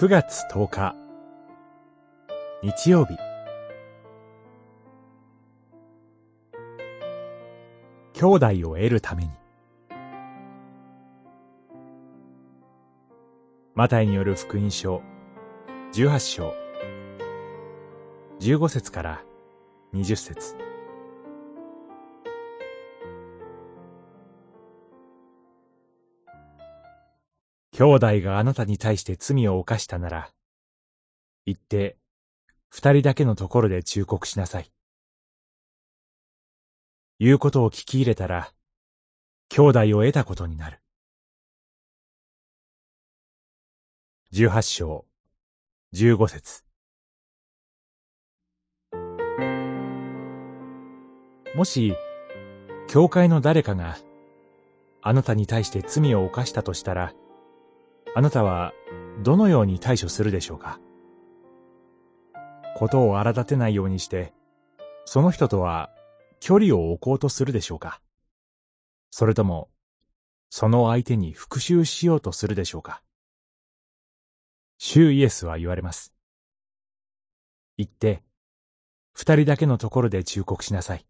9月10日。日曜日。兄弟を得るために。マタイによる福音書。18章。15節から20節。兄弟があなたに対して罪を犯したなら、行って、二人だけのところで忠告しなさい。言うことを聞き入れたら、兄弟を得たことになる。十八章、十五節。もし、教会の誰かが、あなたに対して罪を犯したとしたら、あなたはどのように対処するでしょうか？ことを荒立てないようにして、その人とは距離を置こうとするでしょうか？それとも、その相手に復讐しようとするでしょうか？主イエスは言われます。言って、二人だけのところで忠告しなさい。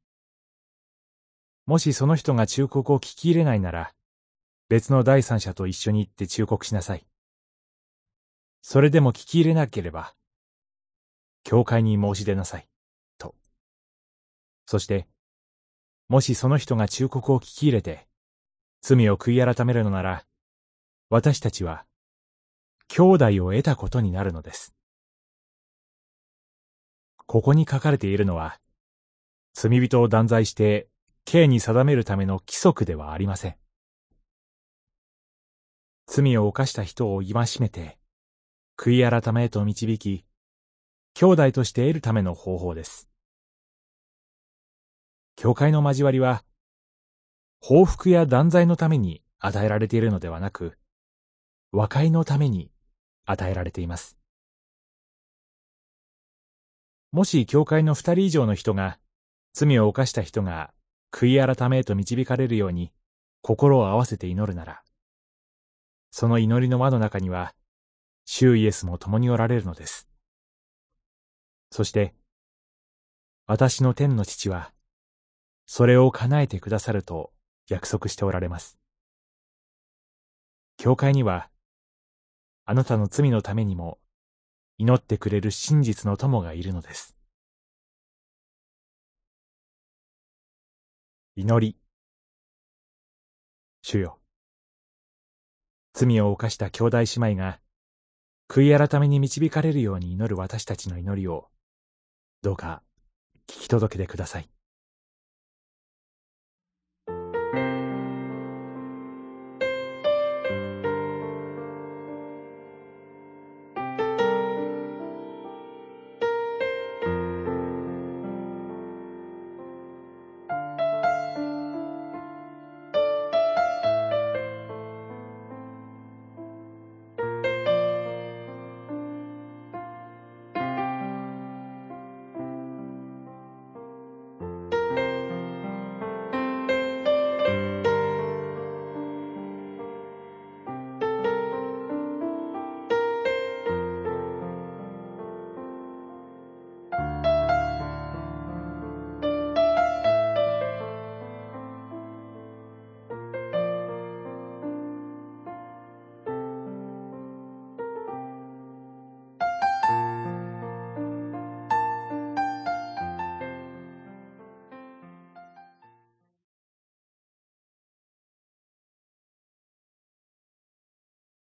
もしその人が忠告を聞き入れないなら、別の第三者と一緒に行って忠告しなさい。それでも聞き入れなければ、教会に申し出なさい。と。そして、もしその人が忠告を聞き入れて、罪を悔い改めるのなら、私たちは、兄弟を得たことになるのです。ここに書かれているのは、罪人を断罪して、刑に定めるための規則ではありません。罪を犯した人を戒めて、悔い改めへと導き、兄弟として得るための方法です。教会の交わりは、報復や断罪のために与えられているのではなく、和解のために与えられています。もし教会の二人以上の人が、罪を犯した人が悔い改めへと導かれるように心を合わせて祈るなら、その祈りの輪の中には、主イエスも共におられるのです。そして、私の天の父は、それを叶えてくださると約束しておられます。教会には、あなたの罪のためにも、祈ってくれる真実の友がいるのです。祈り。主よ。罪を犯した兄弟姉妹が、悔い改めに導かれるように祈る私たちの祈りを、どうか聞き届けてください。